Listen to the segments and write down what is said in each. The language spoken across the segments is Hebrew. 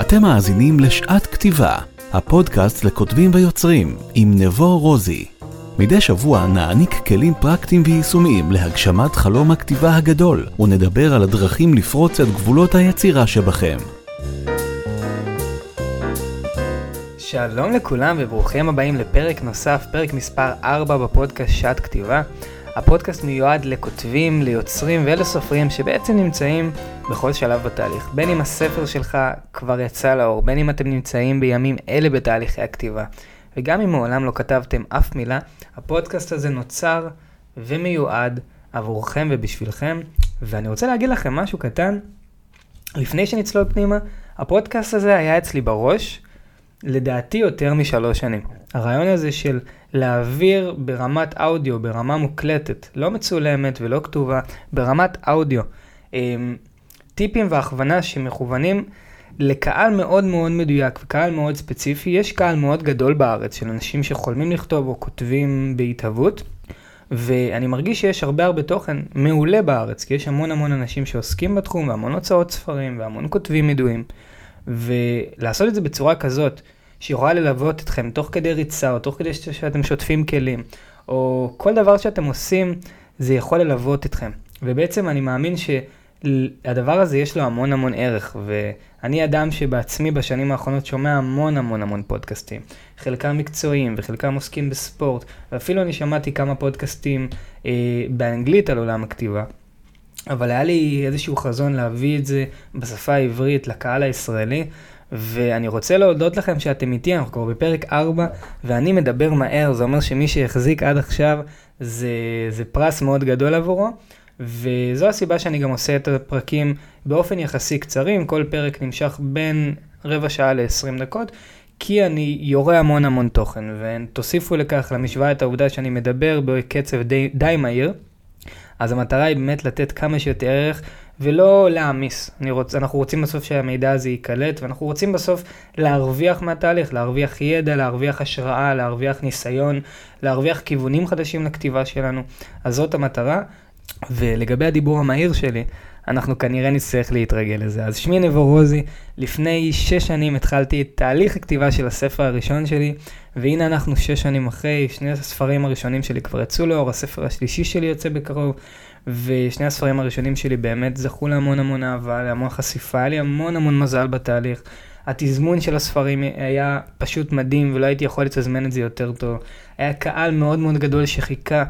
אתם מאזינים לשעת כתיבה, הפודקאסט לכותבים ויוצרים, עם נבו רוזי. מדי שבוע נעניק כלים פרקטיים ויישומיים להגשמת חלום הכתיבה הגדול, ונדבר על הדרכים לפרוץ את גבולות היצירה שבכם. שלום לכולם וברוכים הבאים לפרק נוסף, פרק מספר 4 בפודקאסט שעת כתיבה. הפודקאסט מיועד לכותבים, ליוצרים ולסופרים שבעצם נמצאים בכל שלב בתהליך. בין אם הספר שלך כבר יצא לאור, בין אם אתם נמצאים בימים אלה בתהליכי הכתיבה, וגם אם מעולם לא כתבתם אף מילה, הפודקאסט הזה נוצר ומיועד עבורכם ובשבילכם. ואני רוצה להגיד לכם משהו קטן. לפני שנצלול פנימה, הפודקאסט הזה היה אצלי בראש, לדעתי יותר משלוש שנים. הרעיון הזה של להעביר ברמת אודיו, ברמה מוקלטת, לא מצולמת ולא כתובה, ברמת אודיו, אמ, טיפים והכוונה שמכוונים לקהל מאוד מאוד מדויק וקהל מאוד ספציפי. יש קהל מאוד גדול בארץ של אנשים שחולמים לכתוב או כותבים בהתהוות. ואני מרגיש שיש הרבה הרבה תוכן מעולה בארץ, כי יש המון המון אנשים שעוסקים בתחום, והמון הוצאות ספרים, והמון כותבים ידועים. ולעשות את זה בצורה כזאת, שיכולה ללוות אתכם תוך כדי ריצה, או תוך כדי שאתם שוטפים כלים, או כל דבר שאתם עושים, זה יכול ללוות אתכם. ובעצם אני מאמין שהדבר הזה יש לו המון המון ערך, ואני אדם שבעצמי בשנים האחרונות שומע המון המון המון פודקאסטים. חלקם מקצועיים, וחלקם עוסקים בספורט, ואפילו אני שמעתי כמה פודקאסטים אה, באנגלית על עולם הכתיבה. אבל היה לי איזשהו חזון להביא את זה בשפה העברית לקהל הישראלי, ואני רוצה להודות לכם שאתם איתי, אנחנו כבר בפרק 4, ואני מדבר מהר, זה אומר שמי שהחזיק עד עכשיו, זה, זה פרס מאוד גדול עבורו. וזו הסיבה שאני גם עושה את הפרקים באופן יחסי קצרים, כל פרק נמשך בין רבע שעה ל-20 דקות, כי אני יורה המון המון תוכן, ותוסיפו לכך למשוואה את העובדה שאני מדבר בקצב די, די מהיר, אז המטרה היא באמת לתת כמה שיותר ערך ולא להעמיס. רוצ, אנחנו רוצים בסוף שהמידע הזה ייקלט, ואנחנו רוצים בסוף להרוויח מהתהליך, להרוויח ידע, להרוויח השראה, להרוויח ניסיון, להרוויח כיוונים חדשים לכתיבה שלנו. אז זאת המטרה. ולגבי הדיבור המהיר שלי, אנחנו כנראה נצטרך להתרגל לזה. אז שמי נבו רוזי, לפני שש שנים התחלתי את תהליך הכתיבה של הספר הראשון שלי, והנה אנחנו שש שנים אחרי, שני הספרים הראשונים שלי כבר יצאו לאור, הספר השלישי שלי יוצא בקרוב, ושני הספרים הראשונים שלי באמת זכו להמון המון אהבה, להמון חשיפה, היה לי המון המון מזל בתהליך. התזמון של הספרים היה פשוט מדהים ולא הייתי יכול לתזמן את זה יותר טוב. היה קהל מאוד מאוד גדול שחיכה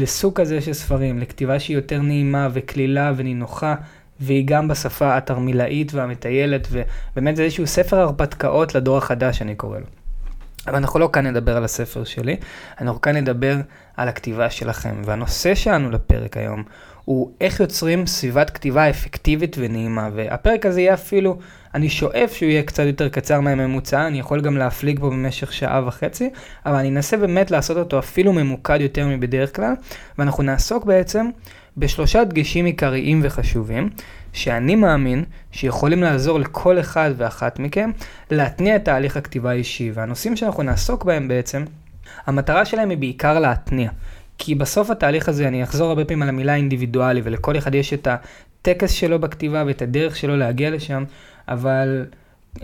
לסוג כזה של ספרים, לכתיבה שהיא יותר נעימה וקלילה ונינוחה, והיא גם בשפה התרמילאית והמטיילת, ובאמת זה איזשהו ספר הרפתקאות לדור החדש, אני קורא לו. אבל אנחנו לא כאן נדבר על הספר שלי, אנחנו כאן נדבר על הכתיבה שלכם. והנושא שלנו לפרק היום הוא איך יוצרים סביבת כתיבה אפקטיבית ונעימה. והפרק הזה יהיה אפילו, אני שואף שהוא יהיה קצת יותר קצר מהממוצע, אני יכול גם להפליג בו במשך שעה וחצי, אבל אני אנסה באמת לעשות אותו אפילו ממוקד יותר מבדרך כלל, ואנחנו נעסוק בעצם בשלושה דגשים עיקריים וחשובים, שאני מאמין שיכולים לעזור לכל אחד ואחת מכם להתניע את תהליך הכתיבה האישי. והנושאים שאנחנו נעסוק בהם בעצם, המטרה שלהם היא בעיקר להתניע. כי בסוף התהליך הזה, אני אחזור הרבה פעמים על המילה אינדיבידואלי, ולכל אחד יש את הטקס שלו בכתיבה ואת הדרך שלו להגיע לשם, אבל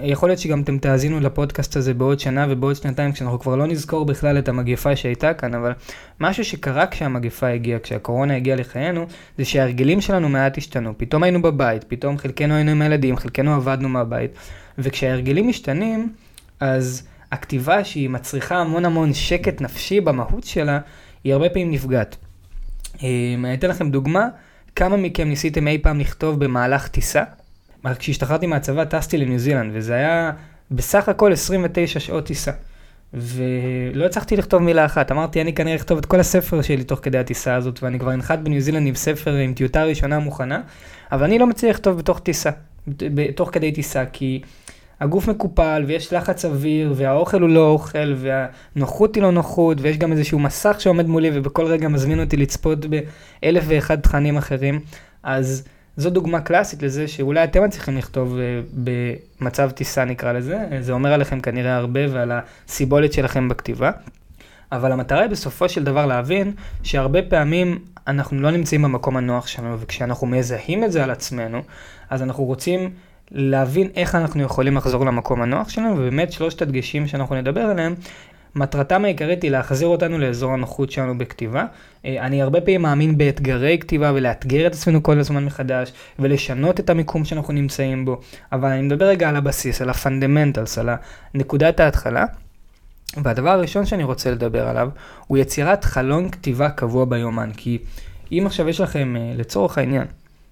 יכול להיות שגם אתם תאזינו לפודקאסט הזה בעוד שנה ובעוד שנתיים, כשאנחנו כבר לא נזכור בכלל את המגפה שהייתה כאן, אבל משהו שקרה כשהמגפה הגיעה, כשהקורונה הגיעה לחיינו, זה שההרגלים שלנו מעט השתנו. פתאום היינו בבית, פתאום חלקנו היינו עם הילדים, חלקנו עבדנו מהבית, וכשההרגלים משתנים, אז הכתיבה שהיא מצריכה המון המון שקט נפשי במהות שלה, היא הרבה פעמים נפגעת. אמ, אני אתן לכם דוגמה, כמה מכם ניסיתם אי פעם לכתוב במהלך טיסה? כשהשתחררתי מהצבא טסתי לניו זילנד, וזה היה בסך הכל 29 שעות טיסה. ולא הצלחתי לכתוב מילה אחת, אמרתי אני כנראה אכתוב את כל הספר שלי תוך כדי הטיסה הזאת, ואני כבר אנחת בניו זילנד עם ספר עם טיוטה ראשונה מוכנה, אבל אני לא מצליח לכתוב בתוך טיסה, תוך כדי טיסה, כי הגוף מקופל ויש לחץ אוויר והאוכל הוא לא אוכל והנוחות היא לא נוחות ויש גם איזשהו מסך שעומד מולי ובכל רגע מזמין אותי לצפות באלף ואחד תכנים אחרים, אז זו דוגמה קלאסית לזה שאולי אתם מצליחים לכתוב uh, במצב טיסה נקרא לזה, זה אומר עליכם כנראה הרבה ועל הסיבולת שלכם בכתיבה. אבל המטרה היא בסופו של דבר להבין שהרבה פעמים אנחנו לא נמצאים במקום הנוח שלנו, וכשאנחנו מזהים את זה על עצמנו, אז אנחנו רוצים להבין איך אנחנו יכולים לחזור למקום הנוח שלנו, ובאמת שלושת הדגשים שאנחנו נדבר עליהם, מטרתם העיקרית היא להחזיר אותנו לאזור הנוחות שלנו בכתיבה. אה, אני הרבה פעמים מאמין באתגרי כתיבה ולאתגר את עצמנו כל הזמן מחדש, ולשנות את המיקום שאנחנו נמצאים בו, אבל אני מדבר רגע על הבסיס, על ה fundamentals, על נקודת ההתחלה. והדבר הראשון שאני רוצה לדבר עליו, הוא יצירת חלון כתיבה קבוע ביומן, כי אם עכשיו יש לכם, אה, לצורך העניין,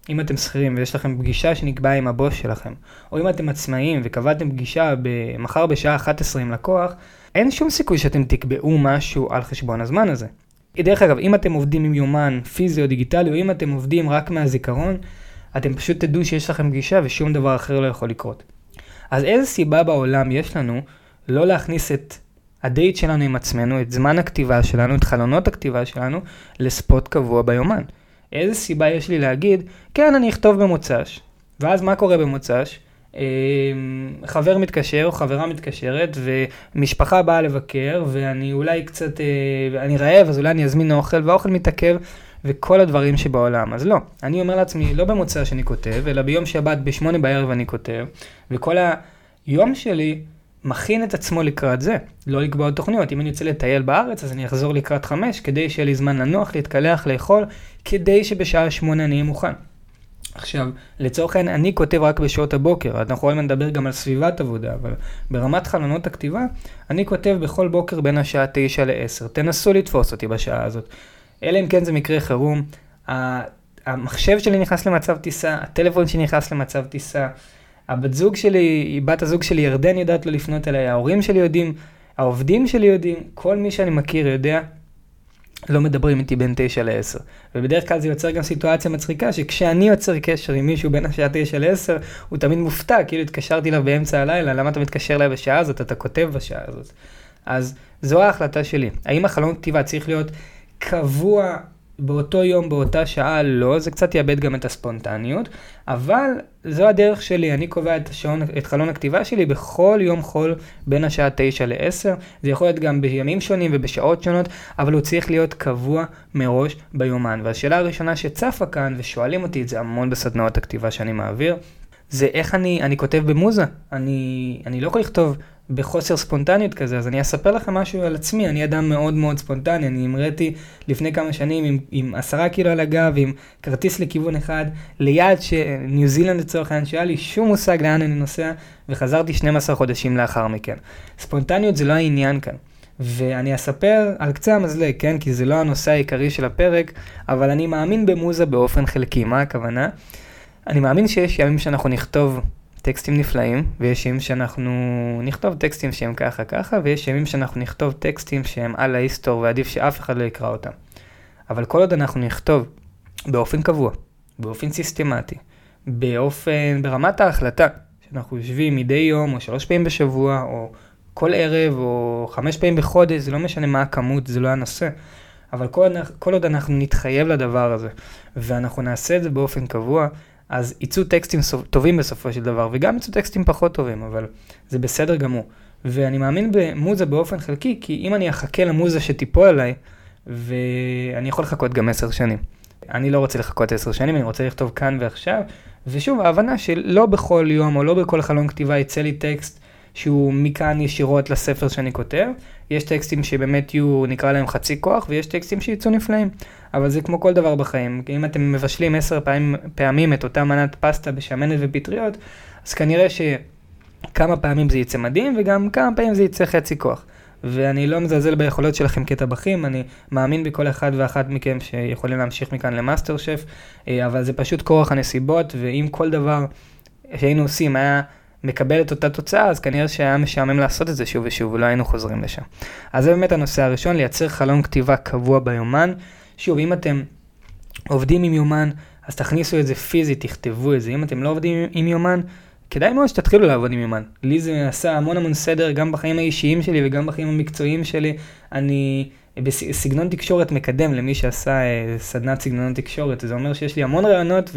אם אתם שכירים ויש לכם פגישה שנקבעה עם הבוס שלכם, או אם אתם עצמאים וקבעתם פגישה מחר בשעה 11 עם לקוח, אין שום סיכוי שאתם תקבעו משהו על חשבון הזמן הזה. דרך אגב, אם אתם עובדים עם יומן פיזי או דיגיטלי, או אם אתם עובדים רק מהזיכרון, אתם פשוט תדעו שיש לכם פגישה ושום דבר אחר לא יכול לקרות. אז איזה סיבה בעולם יש לנו לא להכניס את הדייט שלנו עם עצמנו, את זמן הכתיבה שלנו, את חלונות הכתיבה שלנו, לספוט קבוע ביומן? איזה סיבה יש לי להגיד, כן, אני אכתוב במוצ"ש. ואז מה קורה במוצ"ש? אמ, חבר מתקשר או חברה מתקשרת ומשפחה באה לבקר ואני אולי קצת, אה, אני רעב אז אולי אני אזמין אוכל והאוכל מתעכב וכל הדברים שבעולם. אז לא, אני אומר לעצמי, לא במוצא שאני כותב, אלא ביום שבת בשמונה בערב אני כותב, וכל היום שלי מכין את עצמו לקראת זה, לא לקבוע תוכניות. אם אני יוצא לטייל בארץ, אז אני אחזור לקראת חמש, כדי שיהיה לי זמן לנוח, להתקלח, לאכול, כדי שבשעה שמונה אני אהיה מוכן. עכשיו, לצורך העניין, אני כותב רק בשעות הבוקר, אנחנו יכולים לדבר גם על סביבת עבודה, אבל ברמת חלונות הכתיבה, אני כותב בכל בוקר בין השעה 9 ל-10. תנסו לתפוס אותי בשעה הזאת. אלא אם כן זה מקרה חירום, המחשב שלי נכנס למצב טיסה, הטלפון שלי נכנס למצב טיסה, הבת זוג שלי, בת הזוג שלי ירדן יודעת לא לפנות אליי, ההורים שלי יודעים, העובדים שלי יודעים, כל מי שאני מכיר יודע לא מדברים איתי בין 9 ל-10. ובדרך כלל זה יוצר גם סיטואציה מצחיקה, שכשאני יוצר קשר עם מישהו בין השעה 9 ל-10, הוא תמיד מופתע, כאילו התקשרתי אליו באמצע הלילה, למה אתה מתקשר אליי בשעה הזאת, אתה כותב בשעה הזאת. אז זו ההחלטה שלי. האם החלון כתיבה צריך להיות קבוע באותו יום, באותה שעה, לא, זה קצת יאבד גם את הספונטניות, אבל זו הדרך שלי, אני קובע את, השעון, את חלון הכתיבה שלי בכל יום חול בין השעה 9 ל-10, זה יכול להיות גם בימים שונים ובשעות שונות, אבל הוא צריך להיות קבוע מראש ביומן. והשאלה הראשונה שצפה כאן, ושואלים אותי את זה המון בסדנאות הכתיבה שאני מעביר, זה איך אני, אני כותב במוזה. אני, אני לא יכול לכתוב בחוסר ספונטניות כזה, אז אני אספר לכם משהו על עצמי, אני אדם מאוד מאוד ספונטני, אני המראתי לפני כמה שנים עם, עם עשרה קילו על הגב, עם כרטיס לכיוון אחד, ליעד שניו זילנד לצורך העניין, שהיה לי שום מושג לאן אני נוסע, וחזרתי 12 חודשים לאחר מכן. ספונטניות זה לא העניין כאן. ואני אספר על קצה המזלג, כן? כי זה לא הנושא העיקרי של הפרק, אבל אני מאמין במוזה באופן חלקי. מה הכוונה? אני מאמין שיש ימים שאנחנו נכתוב טקסטים נפלאים, ויש ימים שאנחנו נכתוב טקסטים שהם ככה ככה, ויש ימים שאנחנו נכתוב טקסטים שהם על ההיסטור ועדיף שאף אחד לא יקרא אותם. אבל כל עוד אנחנו נכתוב באופן קבוע, באופן סיסטמטי, באופן, ברמת ההחלטה, שאנחנו יושבים מדי יום או שלוש פעמים בשבוע, או כל ערב, או חמש פעמים בחודש, זה לא משנה מה הכמות, זה לא הנושא. אבל כל, כל עוד אנחנו נתחייב לדבר הזה, ואנחנו נעשה את זה באופן קבוע, אז יצאו טקסטים טובים בסופו של דבר, וגם יצאו טקסטים פחות טובים, אבל זה בסדר גמור. ואני מאמין במוזה באופן חלקי, כי אם אני אחכה למוזה שתיפול עליי, ואני יכול לחכות גם עשר שנים. אני לא רוצה לחכות עשר שנים, אני רוצה לכתוב כאן ועכשיו. ושוב, ההבנה שלא בכל יום או לא בכל חלון כתיבה יצא לי טקסט שהוא מכאן ישירות לספר שאני כותב. יש טקסטים שבאמת יהיו, נקרא להם חצי כוח, ויש טקסטים שיצאו נפלאים. אבל זה כמו כל דבר בחיים. אם אתם מבשלים עשר פעמים, פעמים את אותה מנת פסטה בשמנת ופטריות, אז כנראה שכמה פעמים זה יצא מדהים, וגם כמה פעמים זה יצא חצי כוח. ואני לא מזלזל ביכולות שלכם כטבחים, אני מאמין בכל אחד ואחת מכם שיכולים להמשיך מכאן למאסטר שף, אה, אבל זה פשוט כורח הנסיבות, ואם כל דבר שהיינו עושים היה מקבל את אותה תוצאה, אז כנראה שהיה משעמם לעשות את זה שוב ושוב, ולא היינו חוזרים לשם. אז זה באמת הנושא הראשון, לייצר חלון כתיבה קבוע ביומן. שוב, אם אתם עובדים עם יומן, אז תכניסו את זה פיזית, תכתבו את זה. אם אתם לא עובדים עם יומן, כדאי מאוד שתתחילו לעבוד עם יומן. לי זה עשה המון המון סדר, גם בחיים האישיים שלי וגם בחיים המקצועיים שלי. אני בסגנון תקשורת מקדם למי שעשה אה, סדנת סגנון תקשורת. זה אומר שיש לי המון רעיונות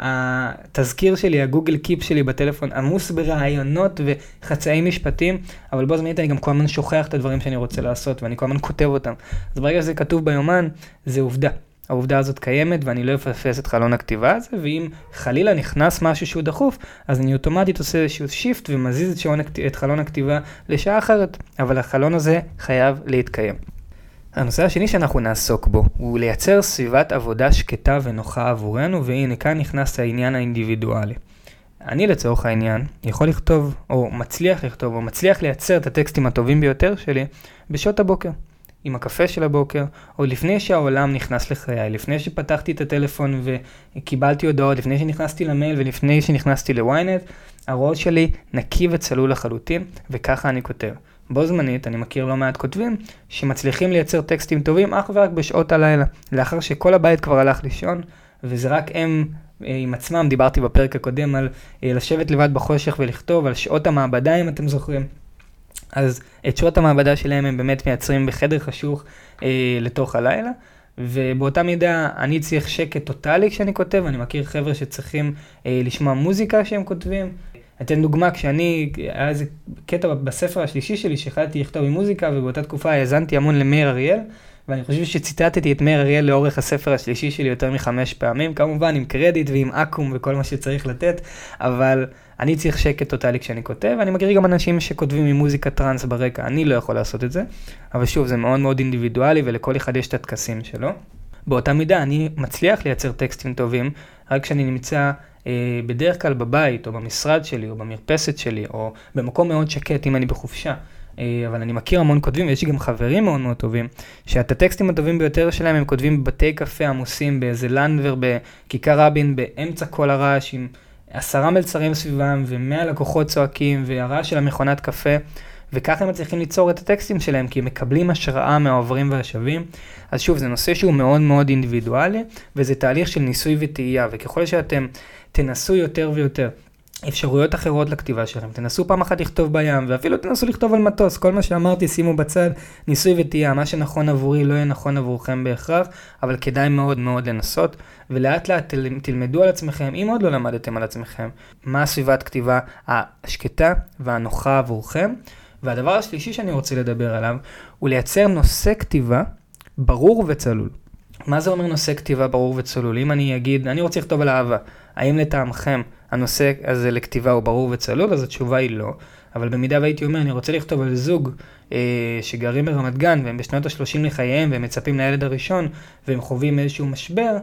והתזכיר שלי, הגוגל קיפ שלי בטלפון עמוס ברעיונות וחצאי משפטים, אבל בו זמנית אני גם כל הזמן שוכח את הדברים שאני רוצה לעשות ואני כל הזמן כותב אותם. אז ברגע שזה כתוב ביומן, זה עובדה. העובדה הזאת קיימת ואני לא אפספס את חלון הכתיבה הזה, ואם חלילה נכנס משהו שהוא דחוף, אז אני אוטומטית עושה איזשהו שיפט ומזיז את, שעון, את חלון הכתיבה לשעה אחרת, אבל החלון הזה חייב להתקיים. הנושא השני שאנחנו נעסוק בו הוא לייצר סביבת עבודה שקטה ונוחה עבורנו, והנה כאן נכנס העניין האינדיבידואלי. אני לצורך העניין יכול לכתוב, או מצליח לכתוב, או מצליח לייצר את הטקסטים הטובים ביותר שלי בשעות הבוקר. עם הקפה של הבוקר, או לפני שהעולם נכנס לחיי, לפני שפתחתי את הטלפון וקיבלתי הודעות, לפני שנכנסתי למייל ולפני שנכנסתי לוויינט, הראש שלי נקי וצלול לחלוטין, וככה אני כותב. בו זמנית, אני מכיר לא מעט כותבים שמצליחים לייצר טקסטים טובים אך ורק בשעות הלילה, לאחר שכל הבית כבר הלך לישון, וזה רק הם אה, עם עצמם, דיברתי בפרק הקודם על אה, לשבת לבד בחושך ולכתוב, על שעות המעבדה אם אתם זוכרים. אז את שעות המעבדה שלהם הם באמת מייצרים בחדר חשוך אה, לתוך הלילה. ובאותה מידה אני צריך שקט טוטאלי כשאני כותב, אני מכיר חבר'ה שצריכים אה, לשמוע מוזיקה כשהם כותבים. אתן דוגמה, כשאני, היה איזה קטע בספר השלישי שלי שהחלטתי לכתוב עם מוזיקה, ובאותה תקופה האזנתי המון למאיר אריאל, ואני חושב שציטטתי את מאיר אריאל לאורך הספר השלישי שלי יותר מחמש פעמים, כמובן עם קרדיט ועם אקו"ם וכל מה שצריך לתת, אבל אני צריך שקט טוטאלי כשאני כותב, ואני מכיר גם אנשים שכותבים עם מוזיקה טראנס ברקע, אני לא יכול לעשות את זה, אבל שוב, זה מאוד מאוד אינדיבידואלי ולכל אחד יש את הטקסים שלו. באותה מידה אני מצליח לייצר טקסטים טובים, רק כשאני נמצא אה, בדרך כלל בבית, או במשרד שלי, או במרפסת שלי, או במקום מאוד שקט אם אני בחופשה. אה, אבל אני מכיר המון כותבים, ויש לי גם חברים מאוד מאוד טובים, שאת הטקסטים הטובים ביותר שלהם הם כותבים בבתי קפה עמוסים באיזה לנדבר בכיכר רבין, באמצע כל הרעש, עם עשרה מלצרים סביבם, ומאה לקוחות צועקים, והרעש של המכונת קפה. וככה הם מצליחים ליצור את הטקסטים שלהם, כי הם מקבלים השראה מהעוברים והשבים. אז שוב, זה נושא שהוא מאוד מאוד אינדיבידואלי, וזה תהליך של ניסוי וטעייה, וככל שאתם תנסו יותר ויותר אפשרויות אחרות לכתיבה שלכם. תנסו פעם אחת לכתוב בים, ואפילו תנסו לכתוב על מטוס. כל מה שאמרתי שימו בצד, ניסוי וטעייה. מה שנכון עבורי לא יהיה נכון עבורכם בהכרח, אבל כדאי מאוד מאוד לנסות, ולאט לאט תלמדו על עצמכם, אם עוד לא למדתם על עצמכם, מה הסביבת כתיבה השקטה והנוחה עבורכם. והדבר השלישי שאני רוצה לדבר עליו, הוא לייצר נושא כתיבה ברור וצלול. מה זה אומר נושא כתיבה ברור וצלול? אם אני אגיד, אני רוצה לכתוב על אהבה, האם לטעמכם הנושא הזה לכתיבה הוא ברור וצלול? אז התשובה היא לא. אבל במידה והייתי אומר, אני רוצה לכתוב על זוג אה, שגרים ברמת גן והם בשנות ה-30 לחייהם והם מצפים לילד הראשון והם חווים איזשהו משבר,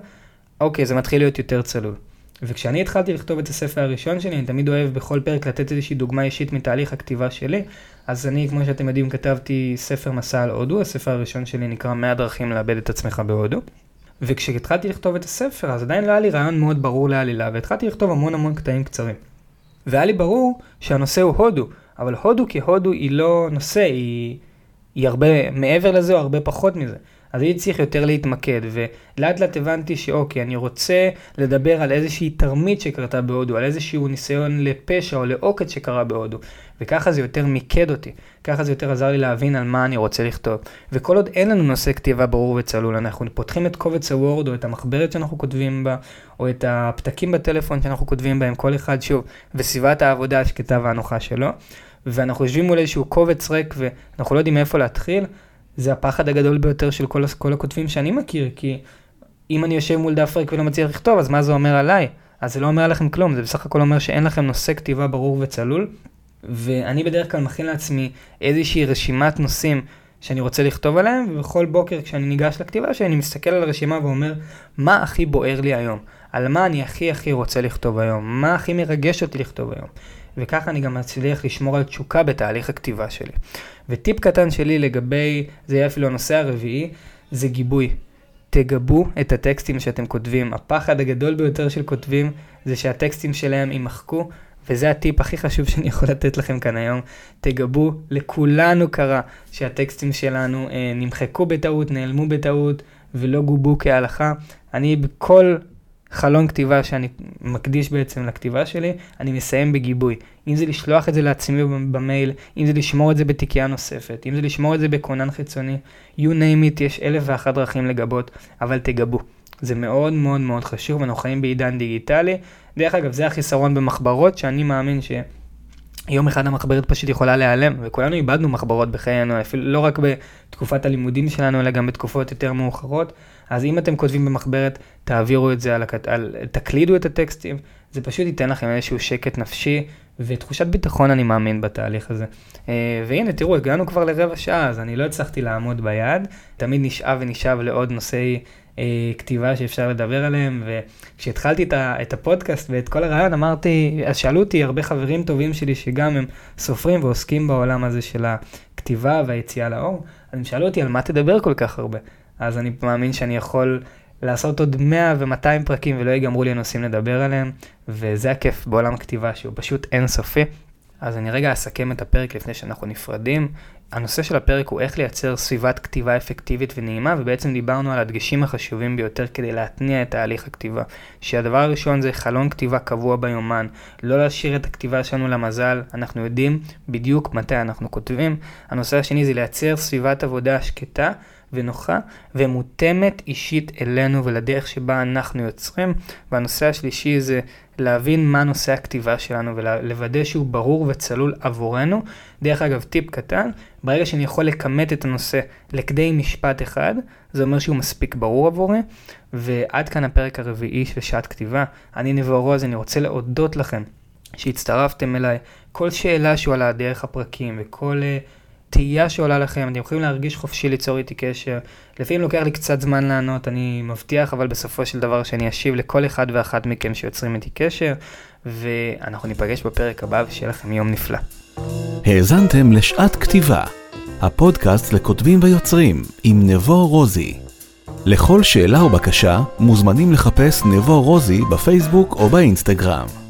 אוקיי, זה מתחיל להיות יותר צלול. וכשאני התחלתי לכתוב את הספר הראשון שלי, אני תמיד אוהב בכל פרק לתת איזושהי דוגמה אישית מתהליך הכתיבה שלי. אז אני, כמו שאתם יודעים, כתבתי ספר מסע על הודו, הספר הראשון שלי נקרא 100 דרכים לאבד את עצמך בהודו. וכשהתחלתי לכתוב את הספר, אז עדיין לא היה לי רעיון מאוד ברור לעלילה, והתחלתי לכתוב המון המון קטעים קצרים. והיה לי ברור שהנושא הוא הודו, אבל הודו כהודו היא לא נושא, היא, היא הרבה מעבר לזה או הרבה פחות מזה. אז הייתי צריך יותר להתמקד, ולאט לאט הבנתי שאוקיי, אני רוצה לדבר על איזושהי תרמית שקרתה בהודו, על איזשהו ניסיון לפשע או לעוקץ שקרה בהודו, וככה זה יותר מיקד אותי, ככה זה יותר עזר לי להבין על מה אני רוצה לכתוב. וכל עוד אין לנו נושא כתיבה ברור וצלול, אנחנו פותחים את קובץ הוורד או את המחברת שאנחנו כותבים בה, או את הפתקים בטלפון שאנחנו כותבים בהם, כל אחד שוב, וסביבת העבודה השקטה והנוחה שלו. ואנחנו יושבים מול איזשהו קובץ ריק ואנחנו לא יודעים מאיפה להתחיל, זה הפחד הגדול ביותר של כל, כל הכותבים שאני מכיר, כי אם אני יושב מול דף ריק ולא מצליח לכתוב, אז מה זה אומר עליי? אז זה לא אומר לכם כלום, זה בסך הכל אומר שאין לכם נושא כתיבה ברור וצלול, ואני בדרך כלל מכין לעצמי איזושהי רשימת נושאים שאני רוצה לכתוב עליהם, ובכל בוקר כשאני ניגש לכתיבה שאני מסתכל על הרשימה ואומר, מה הכי בוער לי היום? על מה אני הכי הכי רוצה לכתוב היום? מה הכי מרגש אותי לכתוב היום? וככה אני גם מצליח לשמור על תשוקה בתהליך הכתיבה שלי. וטיפ קטן שלי לגבי, זה יהיה אפילו הנושא הרביעי, זה גיבוי. תגבו את הטקסטים שאתם כותבים. הפחד הגדול ביותר של כותבים זה שהטקסטים שלהם יימחקו, וזה הטיפ הכי חשוב שאני יכול לתת לכם כאן היום. תגבו, לכולנו קרה שהטקסטים שלנו אה, נמחקו בטעות, נעלמו בטעות, ולא גובו כהלכה. אני בכל חלון כתיבה שאני מקדיש בעצם לכתיבה שלי, אני מסיים בגיבוי. אם זה לשלוח את זה לעצמי במייל, אם זה לשמור את זה בתיקייה נוספת, אם זה לשמור את זה בכונן חיצוני, you name it, יש אלף ואחת דרכים לגבות, אבל תגבו. זה מאוד מאוד מאוד חשוב, אנחנו חיים בעידן דיגיטלי. דרך אגב, זה החיסרון במחברות, שאני מאמין ש... יום אחד המחברת פשוט יכולה להיעלם, וכולנו איבדנו מחברות בחיינו, אפילו לא רק בתקופת הלימודים שלנו, אלא גם בתקופות יותר מאוחרות. אז אם אתם כותבים במחברת, תעבירו את זה, על, הקט... על... תקלידו את הטקסטים, זה פשוט ייתן לכם איזשהו שקט נפשי ותחושת ביטחון, אני מאמין, בתהליך הזה. אה, והנה, תראו, הגענו כבר לרבע שעה, אז אני לא הצלחתי לעמוד ביעד. תמיד נשאב ונשאב לעוד נושאי כתיבה שאפשר לדבר עליהם, וכשהתחלתי את הפודקאסט ואת כל הרעיון, אמרתי, אז שאלו אותי הרבה חברים טובים שלי שגם הם סופרים ועוסקים בעולם הזה של הכתיבה והיציאה לאור, אז הם שאלו אותי על מה תדבר כל כך הרבה. אז אני מאמין שאני יכול לעשות עוד 100 ו-200 פרקים ולא ייגמרו לי הנושאים לדבר עליהם, וזה הכיף בעולם הכתיבה שהוא פשוט אינסופי. אז אני רגע אסכם את הפרק לפני שאנחנו נפרדים. הנושא של הפרק הוא איך לייצר סביבת כתיבה אפקטיבית ונעימה, ובעצם דיברנו על הדגשים החשובים ביותר כדי להתניע את תהליך הכתיבה. שהדבר הראשון זה חלון כתיבה קבוע ביומן, לא להשאיר את הכתיבה שלנו למזל, אנחנו יודעים בדיוק מתי אנחנו כותבים. הנושא השני זה לייצר סביבת עבודה שקטה. ונוחה ומותאמת אישית אלינו ולדרך שבה אנחנו יוצרים. והנושא השלישי זה להבין מה נושא הכתיבה שלנו ולוודא שהוא ברור וצלול עבורנו. דרך אגב, טיפ קטן, ברגע שאני יכול לכמת את הנושא לכדי משפט אחד, זה אומר שהוא מספיק ברור עבורי. ועד כאן הפרק הרביעי של שעת כתיבה. אני נבו רוז, אני רוצה להודות לכם שהצטרפתם אליי. כל שאלה שעולה דרך הפרקים וכל... Uh, תהייה שעולה לכם, אתם יכולים להרגיש חופשי ליצור איתי קשר. לפעמים לוקח לי קצת זמן לענות, אני מבטיח, אבל בסופו של דבר שאני אשיב לכל אחד ואחת מכם שיוצרים איתי קשר, ואנחנו ניפגש בפרק הבא ושיהיה לכם יום נפלא. האזנתם לשעת כתיבה, הפודקאסט לכותבים ויוצרים עם נבו רוזי. לכל שאלה או בקשה מוזמנים לחפש נבו רוזי בפייסבוק או באינסטגרם.